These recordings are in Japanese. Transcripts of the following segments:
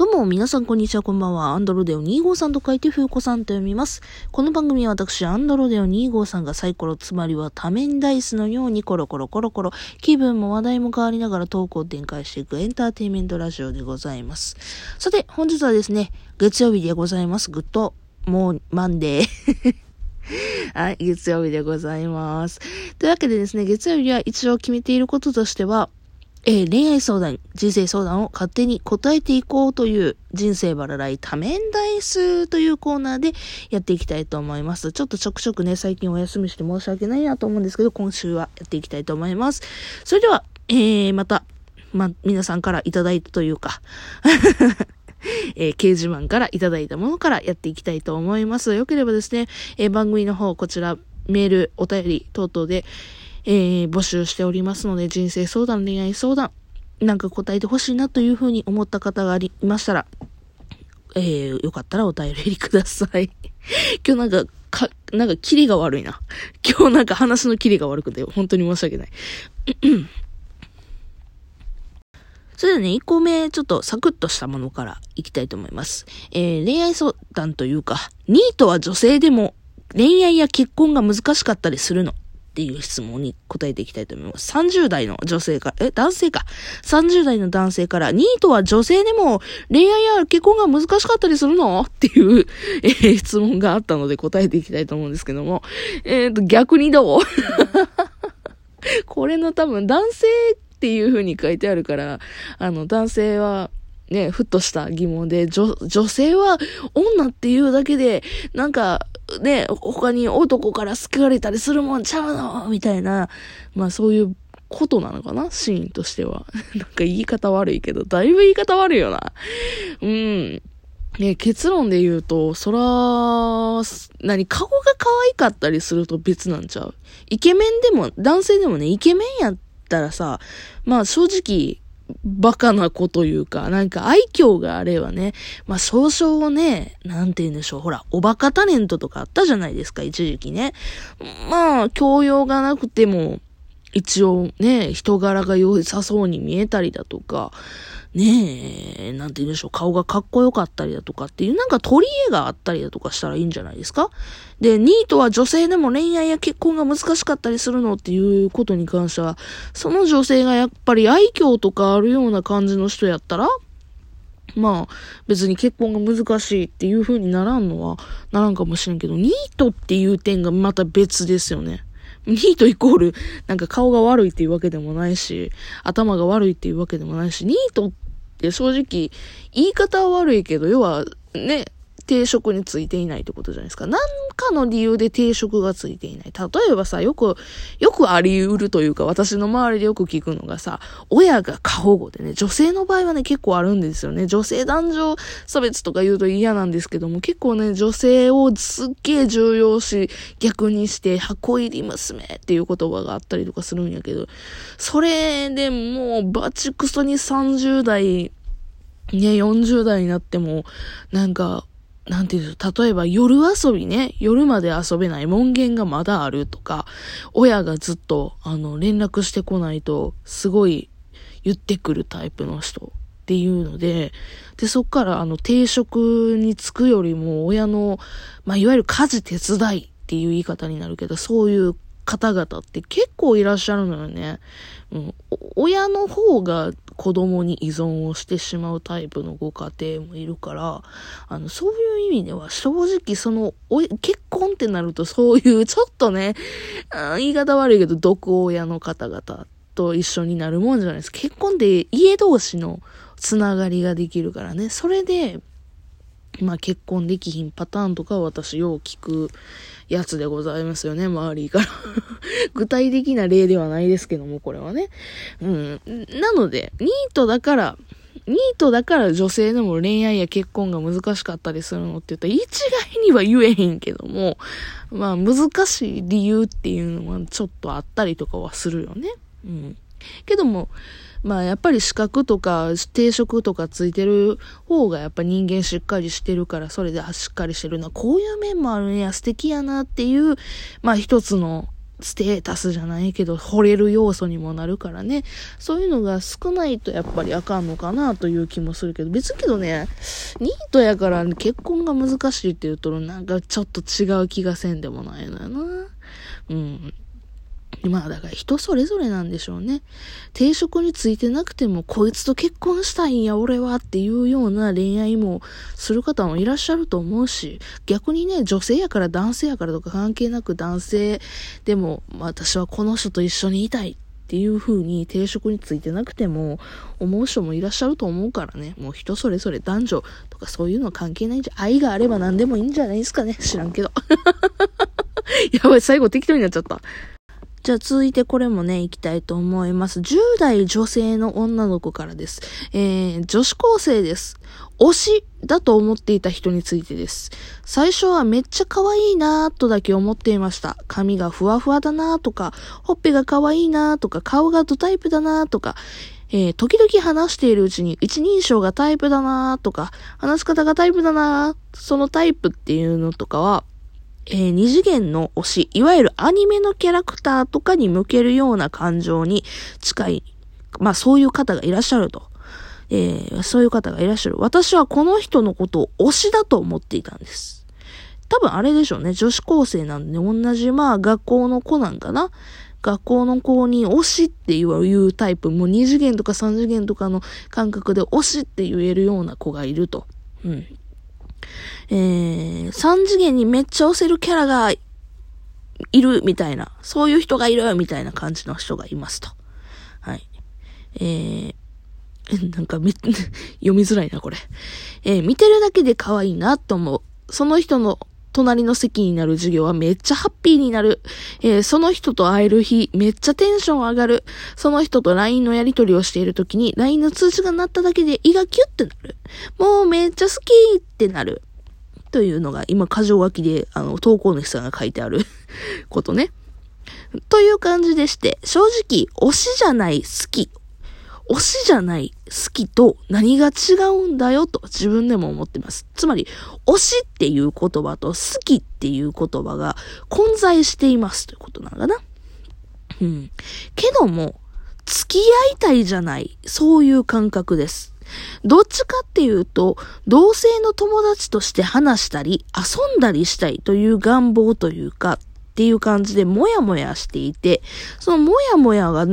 どうも、皆さん、こんにちは、こんばんは。アンドロデオ253と書いて、ふうこさんと読みます。この番組は私、アンドロデオ253がサイコロ、つまりは多面ダイスのようにコロコロコロコロ、気分も話題も変わりながらトークを展開していくエンターテインメントラジオでございます。さて、本日はですね、月曜日でございます。 Good、もう、 Monday。はい、月曜日でございます。というわけでですね、月曜日は一応決めていることとしては、えー、恋愛相談、人生相談を勝手に答えていこうという人生バラライ多面ダイスというコーナーでやっていきたいと思います。ちょっとちょくちょくね、最近お休みして申し訳ないなと思うんですけど、今週はやっていきたいと思います。それでは、えー、また、ま、皆さんからいただいたというか えー、掲示板からいただいたものからやっていきたいと思います。よければですね、えー、番組の方、こちら、メール、お便り等々で、えー、募集しておりますので、人生相談、恋愛相談、なんか答えてほしいなというふうに思った方がありましたら、えー、よかったらお便りください。今日なんか、か、なんか、キリが悪いな。今日なんか話のキリが悪くて、本当に申し訳ない。それではね、1個目、ちょっとサクッとしたものからいきたいと思います。えー、恋愛相談というか、ニートは女性でも恋愛や結婚が難しかったりするのっていう質問に答えていきたいと思います。30代の女性から、え、男性か。30代の男性から、ニートは女性でも恋愛や結婚が難しかったりするの？っていう、えー、質問があったので答えていきたいと思うんですけども。えっ、ー、と、逆にどう？これの多分男性っていう風に書いてあるから、あの、男性は、ね、ふっとした疑問で、女、女性は女っていうだけで、なんか、ね、他に男から救われたりするもんちゃうの？みたいな、まあそういうことなのかな？シーンとしては。なんか言い方悪いけど、だいぶ言い方悪いよな。うん。ね、結論で言うと、そら、何、顔が可愛かったりすると別なんちゃう？イケメンでも、男性でもね、イケメンやったらさ、まあ正直、バカな子というか、なんか愛嬌があればね、まあ少々ね、なんて言うんでしょう、ほら、おバカタレントとかあったじゃないですか、一時期ね。まあ、教養がなくても、一応ね、人柄が良さそうに見えたりだとか、ねえ、なんて言うんでしょう、顔がかっこよかったりだとかっていう、なんか取り柄があったりだとかしたらいいんじゃないですか？で、ニートは女性でも恋愛や結婚が難しかったりするのっていうことに関しては、その女性がやっぱり愛嬌とかあるような感じの人やったら、まあ、別に結婚が難しいっていう風にならんのは、ならんかもしれんけど、ニートっていう点がまた別ですよね。ニートイコール、なんか顔が悪いっていうわけでもないし、頭が悪いっていうわけでもないし、ニートって正直、言い方は悪いけど、要は、ね、定職についていないってことじゃないですか。何かの理由で定職がついていない。例えばさ、よく、よくあり得るというか、私の周りでよく聞くのがさ、親が過保護でね、女性の場合はね、結構あるんですよね。女性男女差別とか言うと嫌なんですけども、結構ね、女性をすっげえ重要視、逆にして、箱入り娘っていう言葉があったりとかするんやけど、それでもう、バチクソに30代、ね、40代になっても、なんか、なんていう例えば夜遊びね、夜まで遊べない門限がまだあるとか、親がずっと、あの、連絡してこないと、すごい言ってくるタイプの人っていうので、で、そっからあの、定職に就くよりも、親の、まあ、いわゆる家事手伝いっていう言い方になるけど、そういう方々って結構いらっしゃるのよね。うん、親の方が子供に依存をしてしまうタイプのご家庭もいるから、あの、そういう意味では正直その、結婚ってなるとそういう ちょっとね、言い方悪いけど毒親の方々と一緒になるもんじゃないです。結婚って家同士のつながりができるからね。それで、まあ結婚できひんパターンとか私よう聞くやつでございますよね、周りから 具体的な例ではないですけども、これはね。うん。なので、ニートだから、ニートだから女性でも恋愛や結婚が難しかったりするのって言ったら一概には言えへんけども、まあ難しい理由っていうのはちょっとあったりとかはするよね。うん。けども、まあやっぱり資格とか定職とかついてる方がやっぱ人間しっかりしてるからそれでしっかりしてるな。こういう面もあるねや素敵やなっていう、まあ一つのステータスじゃないけど、惚れる要素にもなるからね。そういうのが少ないとやっぱりあかんのかなという気もするけど、別けどね、ニートやから結婚が難しいって言うと、なんかちょっと違う気がせんでもないのよな。うん。まあだから人それぞれなんでしょうね。定職についてなくても、こいつと結婚したいんや、俺はっていうような恋愛もする方もいらっしゃると思うし、逆にね、女性やから男性やからとか関係なく男性でも、私はこの人と一緒にいたいっていう風に定職についてなくても思う人もいらっしゃると思うからね。もう人それぞれ男女とかそういうのは関係ないんじゃ、愛があれば何でもいいんじゃないですかね。知らんけど。やばい、最後適当になっちゃった。じゃあ続いてこれもね、行きたいと思います。10代女性の女の子からです。えー、女子高生です。推しだと思っていた人についてです。最初はめっちゃ可愛いなーとだけ思っていました。髪がふわふわだなーとか、ほっぺが可愛いなーとか、顔がドタイプだなーとか、えー、時々話しているうちに一人称がタイプだなーとか、話し方がタイプだなー、そのタイプっていうのとかは、えー、二次元の推し、いわゆるアニメのキャラクターとかに向けるような感情に近い、まあそういう方がいらっしゃると。えー、そういう方がいらっしゃる。私はこの人のことを推しだと思っていたんです。多分あれでしょうね。女子高生なんで、同じまあ学校の子なんかな。学校の子に推しっていうタイプ、もう二次元とか三次元とかの感覚で推しって言えるような子がいると。うん。えー、三次元にめっちゃ押せるキャラがいるみたいな、そういう人がいるみたいな感じの人がいますと。はい。えー、なんかめ、読みづらいな、これ。えー、見てるだけで可愛いなと思う。その人の隣の席になる授業はめっちゃハッピーになる。えー、その人と会える日、めっちゃテンション上がる。その人と LINE のやり取りをしている時に、LINE の通知が鳴っただけで胃がキュッてなる。もうめっちゃ好きってなる。というのが今、箇条書きで、あの、投稿主さんが書いてある ことね。という感じでして、正直、推しじゃない好き推しじゃない好きと何が違うんだよと自分でも思ってます。つまり、推しっていう言葉と好きっていう言葉が混在していますということなのかな。うん。けども、付き合いたいじゃない、そういう感覚です。どっちかっていうと、同性の友達として話したり、遊んだりしたいという願望というか、っていう感じでもやもやしていて、そのもやもやが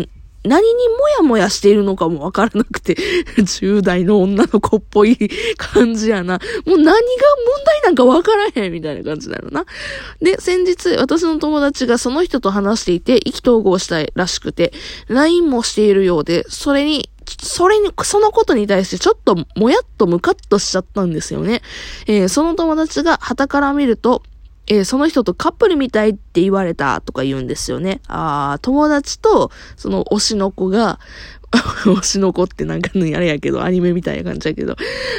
何にもやもやしているのかもわからなくて、10代の女の子っぽい感じやな。もう何が問題なんかわからへんみたいな感じだよな。で、先日、私の友達がその人と話していて、意気投合したいらしくて、LINE もしているようで、それに、それに、そのことに対してちょっともやっとムカッとしちゃったんですよね。えー、その友達が旗から見ると、えー、その人とカップルみたいって言われたとか言うんですよね。ああ、友達と、その推しの子が、推しの子ってなんかのあれやけど、アニメみたいな感じやけど、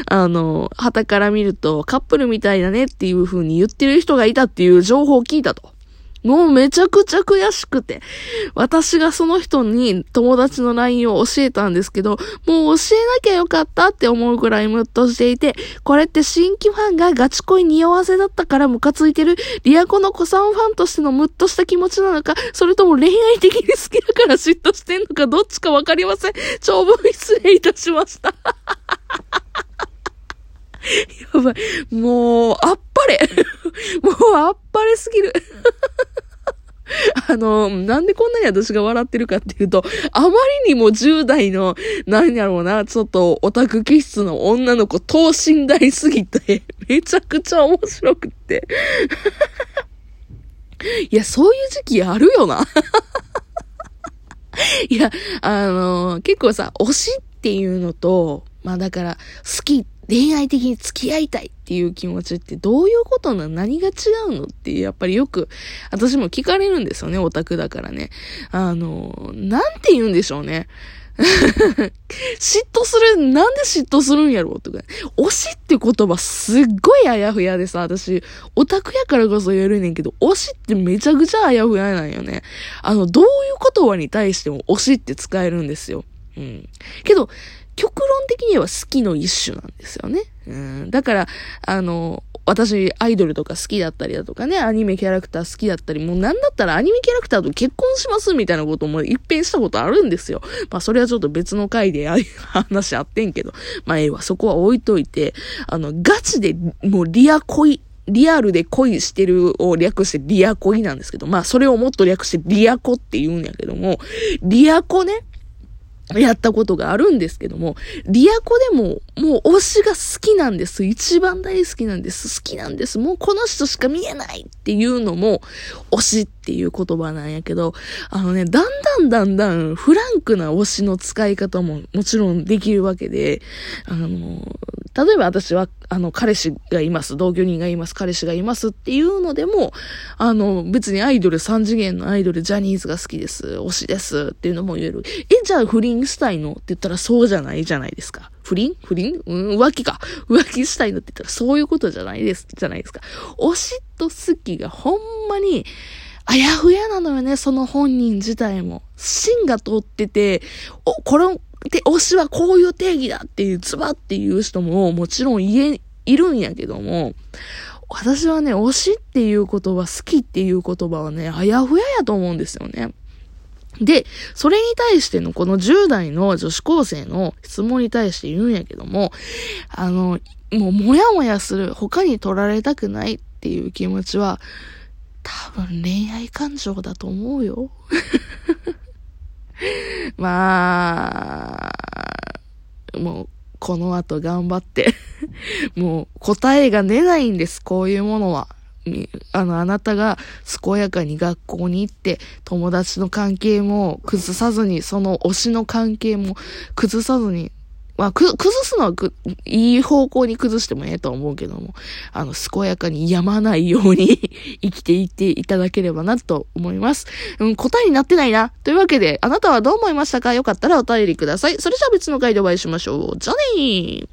あの、旗から見るとカップルみたいだねっていう風に言ってる人がいたっていう情報を聞いたと。もうめちゃくちゃ悔しくて、私がその人に友達の LINE を教えたんですけど、もう教えなきゃよかったって思うくらいムッとしていて、これって新規ファンがガチ恋匂わせだったからムカついてる、リアコの子さんファンとしてのムッとした気持ちなのか、それとも恋愛的に好きだから嫉妬してんのか、どっちかわかりません。長文失礼いたしました。やばい。もう、あっぱれ。もう、あっぱれすぎる。あの、なんでこんなに私が笑ってるかっていうと、あまりにも10代の、何やろうな、ちょっとオタク気質の女の子、等身大すぎて、めちゃくちゃ面白くって。いや、そういう時期あるよな。いや、あの、結構さ、推しっていうのと、まあだから、好きっ恋愛的に付き合いたいっていう気持ちってどういうことなの？何が違うの？ってやっぱりよく私も聞かれるんですよね、オタクだからね。あの、なんて言うんでしょうね。嫉妬する、なんで嫉妬するんやろうとか。推しって言葉すっごいあやふやでさ、私、オタクやからこそ言えるねんけど、推しってめちゃくちゃあやふやなんよね。あの、どういう言葉に対しても推しって使えるんですよ。うん。けど、極論的には好きの一種なんですよね。うん。だから、あの、私、アイドルとか好きだったりだとかね、アニメキャラクター好きだったり、もうなんだったらアニメキャラクターと結婚しますみたいなことも一変したことあるんですよ。まあ、それはちょっと別の回で 話あってんけど、まあ、ええわ、そこは置いといて、あの、ガチでもうリア恋、リアルで恋してるを略してリア恋なんですけど、まあそれをもっと略してリアコって言うんやけども、リアコね、やったことがあるんですけども、リアコでも、もう推しが好きなんです。一番大好きなんです。好きなんです。もうこの人しか見えないっていうのも、推しっていう言葉なんやけど、あのね、だんだんだんだんフランクな推しの使い方ももちろんできるわけで、あの、例えば私は、あの、彼氏がいます、同居人がいます、彼氏がいますっていうのでも、あの、別にアイドル、3次元のアイドル、ジャニーズが好きです、推しですっていうのも言える。え、じゃあ不倫したいの？って言ったらそうじゃないじゃないですか。不倫不倫うん、浮気か。浮気したいのって言ったらそういうことじゃないです、じゃないですか。推しと好きがほんまに、あやふやなのよね、その本人自体も。芯が通ってて、お、これ、で、推しはこういう定義だっていう、ズバっていう人ももちろん言え、いるんやけども、私はね、推しっていう言葉、好きっていう言葉はね、あやふややと思うんですよね。で、それに対してのこの10代の女子高生の質問に対して言うんやけども、あの、もうもやもやする、他に取られたくないっていう気持ちは、多分恋愛感情だと思うよ。まあ、もう、この後頑張ってもう答えが出ないんです、こういうものは。あの、あなたが健やかに学校に行って、友達の関係も崩さずに、その推しの関係も崩さずにまあ、く、崩すのはく、いい方向に崩してもええと思うけども、あの、健やかに病まないように 生きていっていただければなと思います。うん、答えになってないな。というわけで、あなたはどう思いましたか？よかったらお便りください。それじゃあ別の回でお会いしましょう。じゃねー